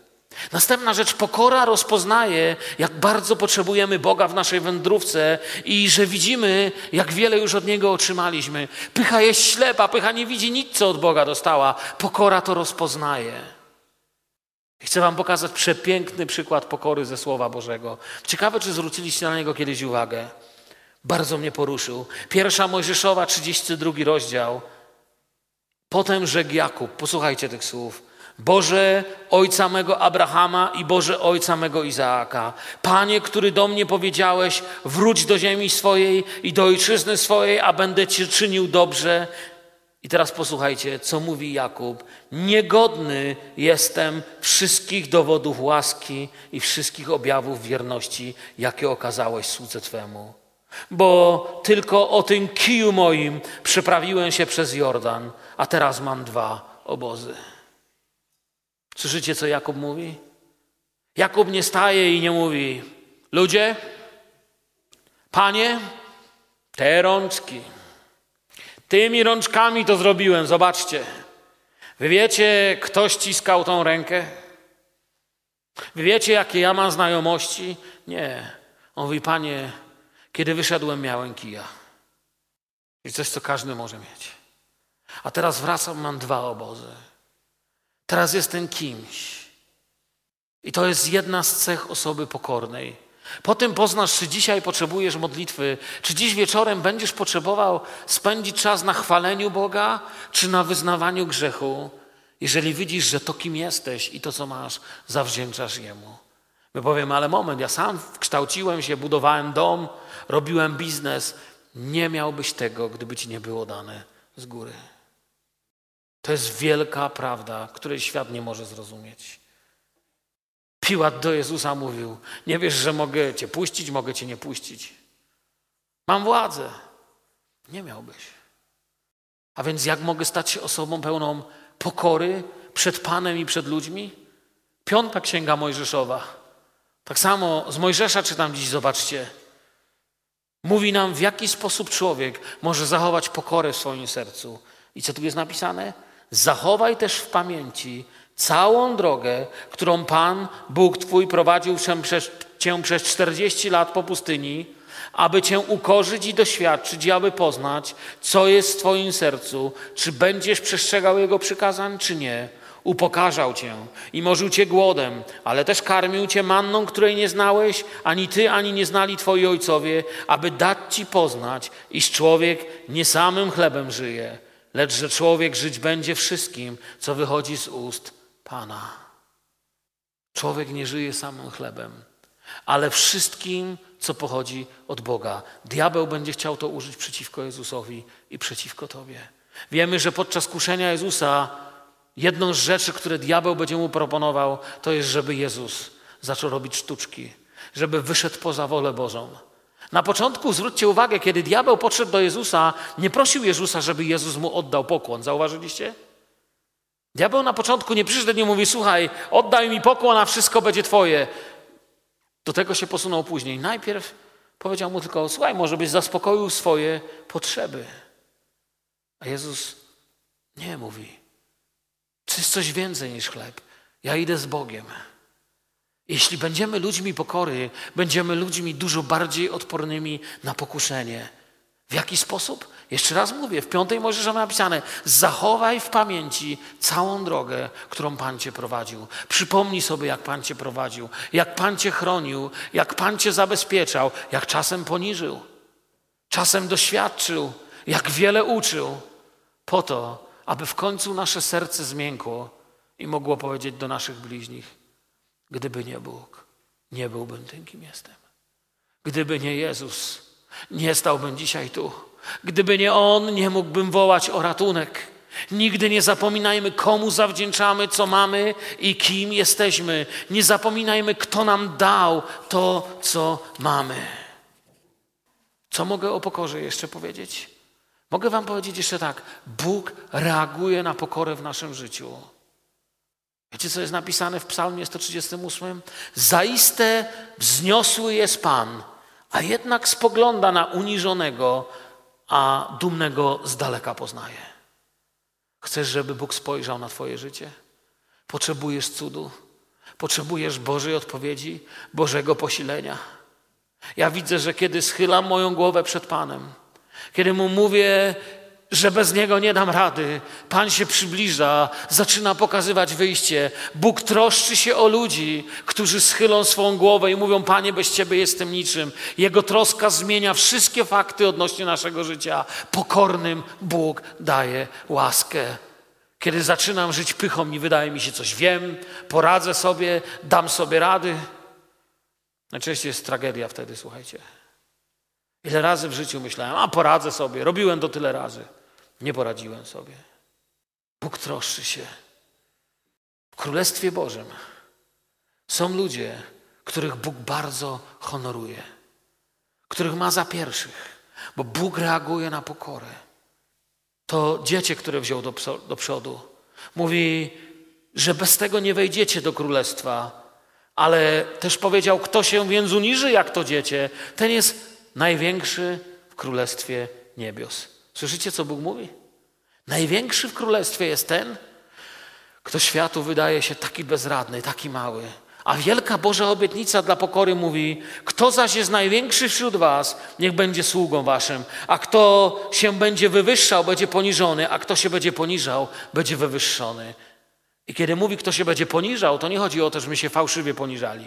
Następna rzecz, pokora rozpoznaje, jak bardzo potrzebujemy Boga w naszej wędrówce i że widzimy, jak wiele już od Niego otrzymaliśmy. Pycha jest ślepa, pycha nie widzi nic, co od Boga dostała. Pokora to rozpoznaje. Chcę Wam pokazać przepiękny przykład pokory ze Słowa Bożego. Ciekawe, czy zwróciliście na niego kiedyś uwagę. Bardzo mnie poruszył. Pierwsza Mojżeszowa, 32 rozdział. Potem rzekł Jakub, posłuchajcie tych słów. Boże ojca mego Abrahama i Boże ojca mego Izaaka, Panie, który do mnie powiedziałeś, wróć do ziemi swojej i do ojczyzny swojej, a będę Cię czynił dobrze. I teraz posłuchajcie, co mówi Jakub. Niegodny jestem wszystkich dowodów łaski i wszystkich objawów wierności, jakie okazałeś słudze Twemu. Bo tylko o tym kiju moim przeprawiłem się przez Jordan, a teraz mam dwa obozy. Słyszycie, co Jakub mówi? Jakub nie staje i nie mówi: Ludzie, panie, te rączki, tymi rączkami to zrobiłem, zobaczcie. Wy wiecie, kto ściskał tą rękę? Wy wiecie, jakie ja mam znajomości? Nie. On mówi: Panie, kiedy wyszedłem, miałem kija. I coś, co każdy może mieć. A teraz wracam, mam dwa obozy. Teraz jestem kimś. I to jest jedna z cech osoby pokornej. Potem poznasz, czy dzisiaj potrzebujesz modlitwy, czy dziś wieczorem będziesz potrzebował spędzić czas na chwaleniu Boga, czy na wyznawaniu grzechu, jeżeli widzisz, że to, kim jesteś i to, co masz, zawdzięczasz Jemu. My powiemy, ale moment, ja sam kształciłem się, budowałem dom, robiłem biznes. Nie miałbyś tego, gdyby ci nie było dane z góry. To jest wielka prawda, której świat nie może zrozumieć. Piłat do Jezusa mówił: Nie wiesz, że mogę cię puścić, mogę cię nie puścić. Mam władzę. Nie miałbyś. A więc jak mogę stać się osobą pełną pokory przed Panem i przed ludźmi? Piąta księga Mojżeszowa. Tak samo z Mojżesza czytam dziś, zobaczcie. Mówi nam, w jaki sposób człowiek może zachować pokorę w swoim sercu. I co tu jest napisane? Zachowaj też w pamięci całą drogę, którą Pan, Bóg Twój, prowadził Cię przez 40 lat po pustyni, aby Cię ukorzyć i doświadczyć, i aby poznać, co jest w Twoim sercu, czy będziesz przestrzegał Jego przykazań, czy nie. Upokarzał Cię i morzył Cię głodem, ale też karmił Cię manną, której nie znałeś, ani Ty, ani nie znali Twoi ojcowie, aby dać Ci poznać, iż człowiek nie samym chlebem żyje, lecz że człowiek żyć będzie wszystkim, co wychodzi z ust Pana. Człowiek nie żyje samym chlebem, ale wszystkim, co pochodzi od Boga. Diabeł będzie chciał to użyć przeciwko Jezusowi i przeciwko Tobie. Wiemy, że podczas kuszenia Jezusa jedną z rzeczy, które diabeł będzie mu proponował, to jest, żeby Jezus zaczął robić sztuczki, żeby wyszedł poza wolę Bożą. Na początku zwróćcie uwagę, kiedy diabeł podszedł do Jezusa, nie prosił Jezusa, żeby Jezus mu oddał pokłon. Zauważyliście? Diabeł na początku nie przyszedł i mówi: Słuchaj, oddaj mi pokłon, a wszystko będzie Twoje. Do tego się posunął później. Najpierw powiedział mu tylko: Słuchaj, może byś zaspokoił swoje potrzeby. A Jezus nie mówi: To jest coś więcej niż chleb. Ja idę z Bogiem. Jeśli będziemy ludźmi pokory, będziemy ludźmi dużo bardziej odpornymi na pokuszenie. W jaki sposób? Jeszcze raz mówię, w piątej Mojżesza ma napisane: zachowaj w pamięci całą drogę, którą Pan cię prowadził. Przypomnij sobie, jak Pan cię prowadził, jak Pan cię chronił, jak Pan cię zabezpieczał, jak czasem poniżył, czasem doświadczył, jak wiele uczył, po to, aby w końcu nasze serce zmiękło i mogło powiedzieć do naszych bliźnich: Gdyby nie Bóg, nie byłbym tym, kim jestem. Gdyby nie Jezus, nie stałbym dzisiaj tu. Gdyby nie On, nie mógłbym wołać o ratunek. Nigdy nie zapominajmy, komu zawdzięczamy, co mamy i kim jesteśmy. Nie zapominajmy, kto nam dał to, co mamy. Co mogę o pokorze jeszcze powiedzieć? Mogę Wam powiedzieć jeszcze tak. Bóg reaguje na pokorę w naszym życiu. Wiecie, co jest napisane w Psalmie 138? Zaiste wzniosły jest Pan, a jednak spogląda na uniżonego, a dumnego z daleka poznaje. Chcesz, żeby Bóg spojrzał na Twoje życie? Potrzebujesz cudu? Potrzebujesz Bożej odpowiedzi, Bożego posilenia? Ja widzę, że kiedy schylam moją głowę przed Panem, kiedy Mu mówię, że bez Niego nie dam rady. Pan się przybliża, zaczyna pokazywać wyjście. Bóg troszczy się o ludzi, którzy schylą swą głowę i mówią: Panie, bez Ciebie jestem niczym. Jego troska zmienia wszystkie fakty odnośnie naszego życia. Pokornym Bóg daje łaskę. Kiedy zaczynam żyć pychą i wydaje mi się coś wiem, poradzę sobie, dam sobie rady. Najczęściej jest tragedia wtedy, słuchajcie. Ile razy w życiu myślałem, a poradzę sobie, robiłem to tyle razy. Nie poradziłem sobie. Bóg troszczy się. W Królestwie Bożym są ludzie, których Bóg bardzo honoruje, których ma za pierwszych, bo Bóg reaguje na pokorę. To dziecię, które wziął do, do przodu, mówi, że bez tego nie wejdziecie do królestwa, ale też powiedział, kto się więc uniży jak to dziecię, ten jest największy w królestwie niebios. Słyszycie, co Bóg mówi? Największy w królestwie jest ten, kto światu wydaje się taki bezradny, taki mały. A wielka Boża obietnica dla pokory mówi: Kto zaś jest największy wśród Was, niech będzie sługą Waszym, a kto się będzie wywyższał, będzie poniżony, a kto się będzie poniżał, będzie wywyższony. I kiedy mówi, kto się będzie poniżał, to nie chodzi o to, że my się fałszywie poniżali.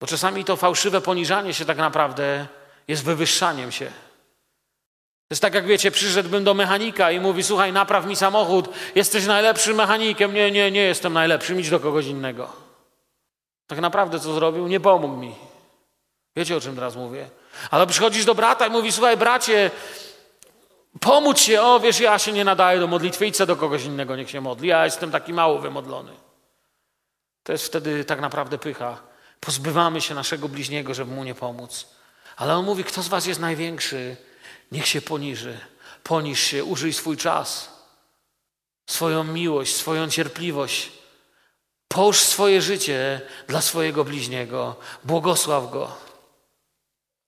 Bo czasami to fałszywe poniżanie się tak naprawdę jest wywyższaniem się. To jest tak, jak wiecie, przyszedłbym do mechanika i mówi, słuchaj, napraw mi samochód, jesteś najlepszym mechanikiem. Nie, nie, nie jestem najlepszym, idź do kogoś innego. Tak naprawdę co zrobił? Nie pomógł mi. Wiecie, o czym teraz mówię? Ale przychodzisz do brata i mówi, słuchaj, bracie, pomóż się, o wiesz, ja się nie nadaję do modlitwy, idź do kogoś innego, niech się modli, ja jestem taki mało wymodlony. To jest wtedy tak naprawdę pycha. Pozbywamy się naszego bliźniego, żeby mu nie pomóc. Ale on mówi, kto z was jest największy? Niech się poniży. Poniż się, użyj swój czas, swoją miłość, swoją cierpliwość. Połóż swoje życie dla swojego bliźniego. Błogosław go.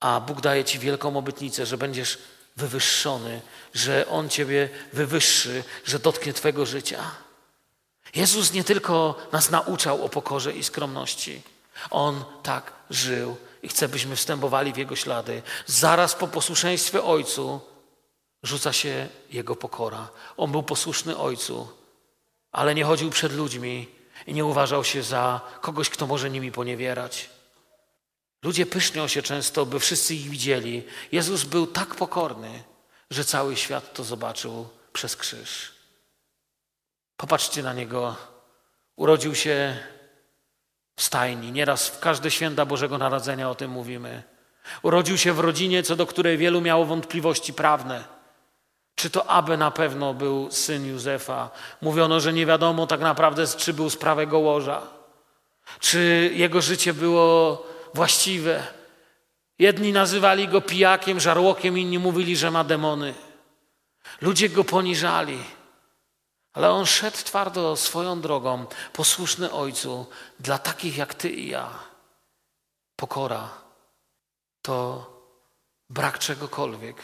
A Bóg daje ci wielką obietnicę, że będziesz wywyższony, że On ciebie wywyższy, że dotknie twojego życia. Jezus nie tylko nas nauczał o pokorze i skromności. On tak żył i chce, byśmy wstępowali w Jego ślady. Zaraz po posłuszeństwie Ojcu rzuca się Jego pokora. On był posłuszny Ojcu, ale nie chodził przed ludźmi i nie uważał się za kogoś, kto może nimi poniewierać. Ludzie pysznią się często, by wszyscy ich widzieli. Jezus był tak pokorny, że cały świat to zobaczył przez krzyż. Popatrzcie na Niego. Urodził się stajni. Nieraz w każde święta Bożego Narodzenia o tym mówimy. Urodził się w rodzinie, co do której wielu miało wątpliwości prawne. Czy to aby na pewno był syn Józefa? Mówiono, że nie wiadomo tak naprawdę, czy był z prawego łoża, czy jego życie było właściwe. Jedni nazywali go pijakiem, żarłokiem, inni mówili, że ma demony. Ludzie go poniżali, ale on szedł twardo swoją drogą, posłuszny Ojcu, dla takich jak ty i ja. Pokora to brak czegokolwiek,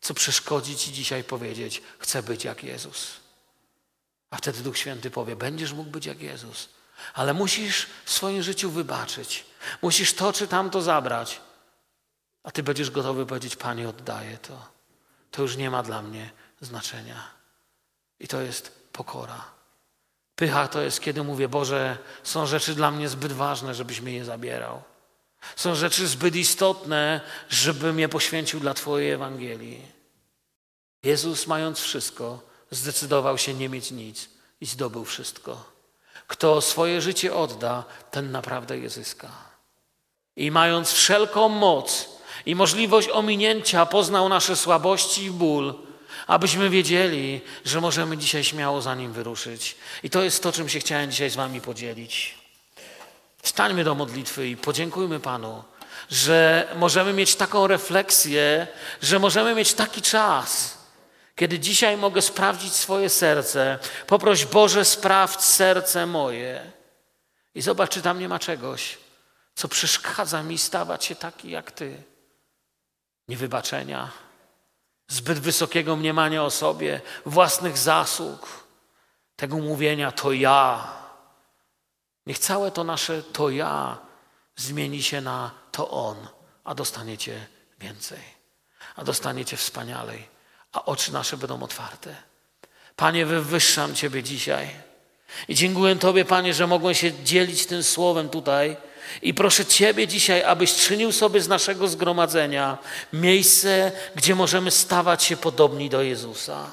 co przeszkodzi ci dzisiaj powiedzieć: Chcę być jak Jezus. A wtedy Duch Święty powie: Będziesz mógł być jak Jezus, ale musisz w swoim życiu wybaczyć. Musisz to czy tamto zabrać. A ty będziesz gotowy powiedzieć: Panie, oddaję to. To już nie ma dla mnie znaczenia. I to jest pokora. Pycha to jest, kiedy mówię: Boże, są rzeczy dla mnie zbyt ważne, żebyś mnie je zabierał. Są rzeczy zbyt istotne, żebym je poświęcił dla Twojej Ewangelii. Jezus, mając wszystko, zdecydował się nie mieć nic i zdobył wszystko. Kto swoje życie odda, ten naprawdę je zyska. I mając wszelką moc i możliwość ominięcia, poznał nasze słabości i ból, abyśmy wiedzieli, że możemy dzisiaj śmiało za nim wyruszyć. I to jest to, czym się chciałem dzisiaj z Wami podzielić. Stańmy do modlitwy i podziękujmy Panu, że możemy mieć taką refleksję, że możemy mieć taki czas, kiedy dzisiaj mogę sprawdzić swoje serce. Poproś Boże, sprawdź serce moje. I zobacz, czy tam nie ma czegoś, co przeszkadza mi stawać się taki jak Ty. Niewybaczenia, zbyt wysokiego mniemania o sobie, własnych zasług, tego mówienia to ja. Niech całe to nasze to ja zmieni się na to on, a dostaniecie więcej, a dostaniecie wspanialej, a oczy nasze będą otwarte. Panie, wywyższam Ciebie dzisiaj i dziękuję Tobie, Panie, że mogłem się dzielić tym słowem tutaj. I proszę Ciebie dzisiaj, abyś czynił sobie z naszego zgromadzenia miejsce, gdzie możemy stawać się podobni do Jezusa.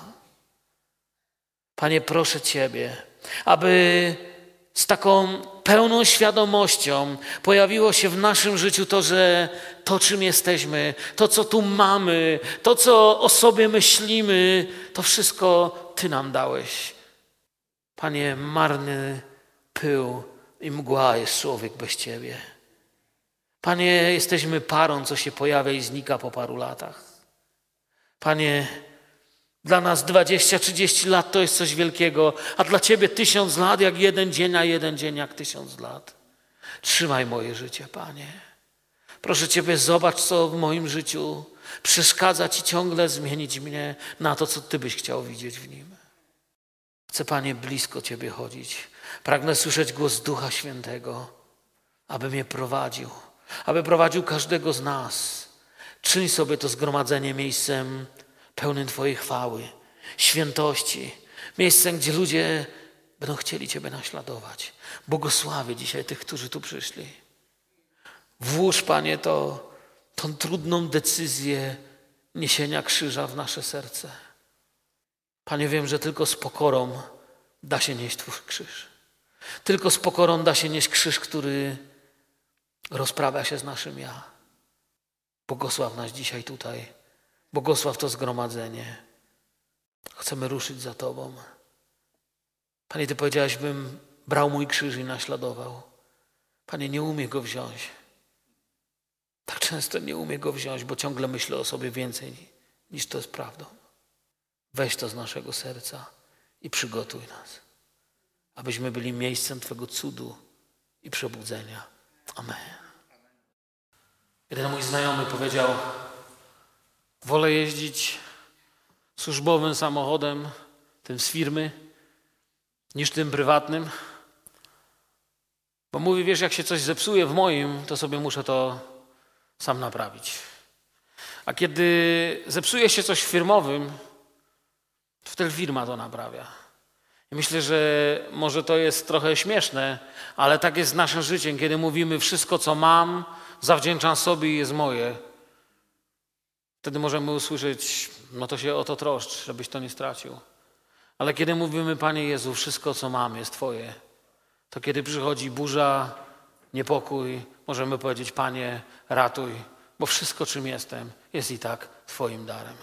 Panie, proszę Ciebie, aby z taką pełną świadomością pojawiło się w naszym życiu to, że to, czym jesteśmy, to, co tu mamy, to, co o sobie myślimy, to wszystko Ty nam dałeś. Panie, marny pył i mgła jest człowiek bez Ciebie. Panie, jesteśmy parą, co się pojawia i znika po paru latach. Panie, dla nas 20-30 lat to jest coś wielkiego, a dla Ciebie tysiąc lat jak jeden dzień, a jeden dzień jak tysiąc lat. Trzymaj moje życie, Panie. Proszę Ciebie, zobacz, co w moim życiu przeszkadza Ci ciągle zmienić mnie na to, co Ty byś chciał widzieć w nim. Chcę, Panie, blisko Ciebie chodzić. Pragnę słyszeć głos Ducha Świętego, aby mnie prowadził, aby prowadził każdego z nas. Czyń sobie to zgromadzenie miejscem pełnym Twojej chwały, świętości, miejscem, gdzie ludzie będą chcieli Ciebie naśladować. Błogosławię dzisiaj tych, którzy tu przyszli. Włóż, Panie, to, tą trudną decyzję niesienia krzyża w nasze serce. Panie, wiem, że tylko z pokorą da się nieść Twój krzyż. Tylko z pokorą da się nieść krzyż, który rozprawia się z naszym ja. Błogosław nas dzisiaj tutaj. Błogosław to zgromadzenie. Chcemy ruszyć za Tobą. Panie, Ty powiedziałeś, bym brał mój krzyż i naśladował. Panie, nie umie go wziąć. Tak często nie umie go wziąć, bo ciągle myślę o sobie więcej niż to jest prawdą. Weź to z naszego serca i przygotuj nas, abyśmy byli miejscem Twego cudu i przebudzenia. Amen. Jeden mój znajomy powiedział, wolę jeździć służbowym samochodem, tym z firmy, niż tym prywatnym. Bo mówi, wiesz, jak się coś zepsuje w moim, to sobie muszę to sam naprawić. A kiedy zepsuje się coś w firmowym, to wtedy firma to naprawia. Myślę, że może to jest trochę śmieszne, ale tak jest z naszym życiem, kiedy mówimy wszystko, co mam, zawdzięczam sobie i jest moje. Wtedy możemy usłyszeć, no to się o to troszcz, żebyś to nie stracił. Ale kiedy mówimy, Panie Jezu, wszystko, co mam, jest Twoje, to kiedy przychodzi burza, niepokój, możemy powiedzieć, Panie, ratuj, bo wszystko, czym jestem, jest i tak Twoim darem.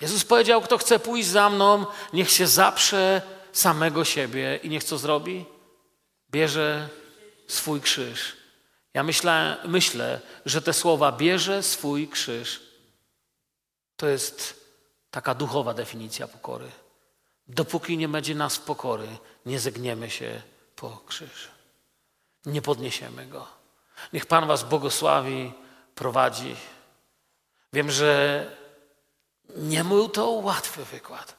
Jezus powiedział, kto chce pójść za mną, niech się zaprze samego siebie i niech co zrobi? Bierze swój krzyż. Ja myślę, myślę, że te słowa bierze swój krzyż to jest taka duchowa definicja pokory. Dopóki nie będzie nas pokory, nie zegniemy się po krzyż. Nie podniesiemy go. Niech Pan Was błogosławi, prowadzi. Wiem, że nie był to łatwy wykład,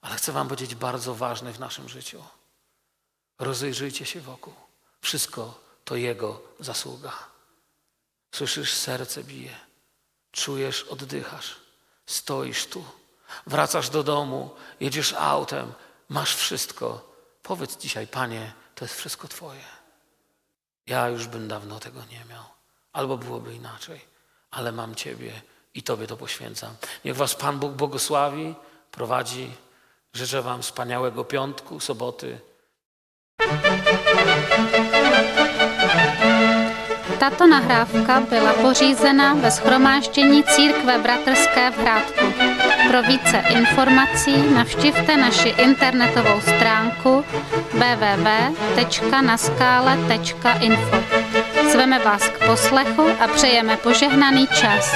ale chcę Wam powiedzieć bardzo ważny w naszym życiu. Rozejrzyjcie się wokół. Wszystko to Jego zasługa. Słyszysz, serce bije, czujesz, oddychasz, stoisz tu, wracasz do domu, jedziesz autem, masz wszystko. Powiedz dzisiaj, Panie, to jest wszystko Twoje. Ja już bym dawno tego nie miał, albo byłoby inaczej, ale mam Ciebie i Tobie to poświęcam. Niech Was Pan Bóg błogosławi, prowadzi. Życzę Wam wspaniałego piątku, soboty. Tato nahrávka byla pořízena ve schromáždění Církve Bratrské v Hrádku. Pro více informací navštivte naši internetovou stránku www.naskale.info. Zveme vás k poslechu a přejeme požehnaný čas.